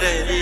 Yeah.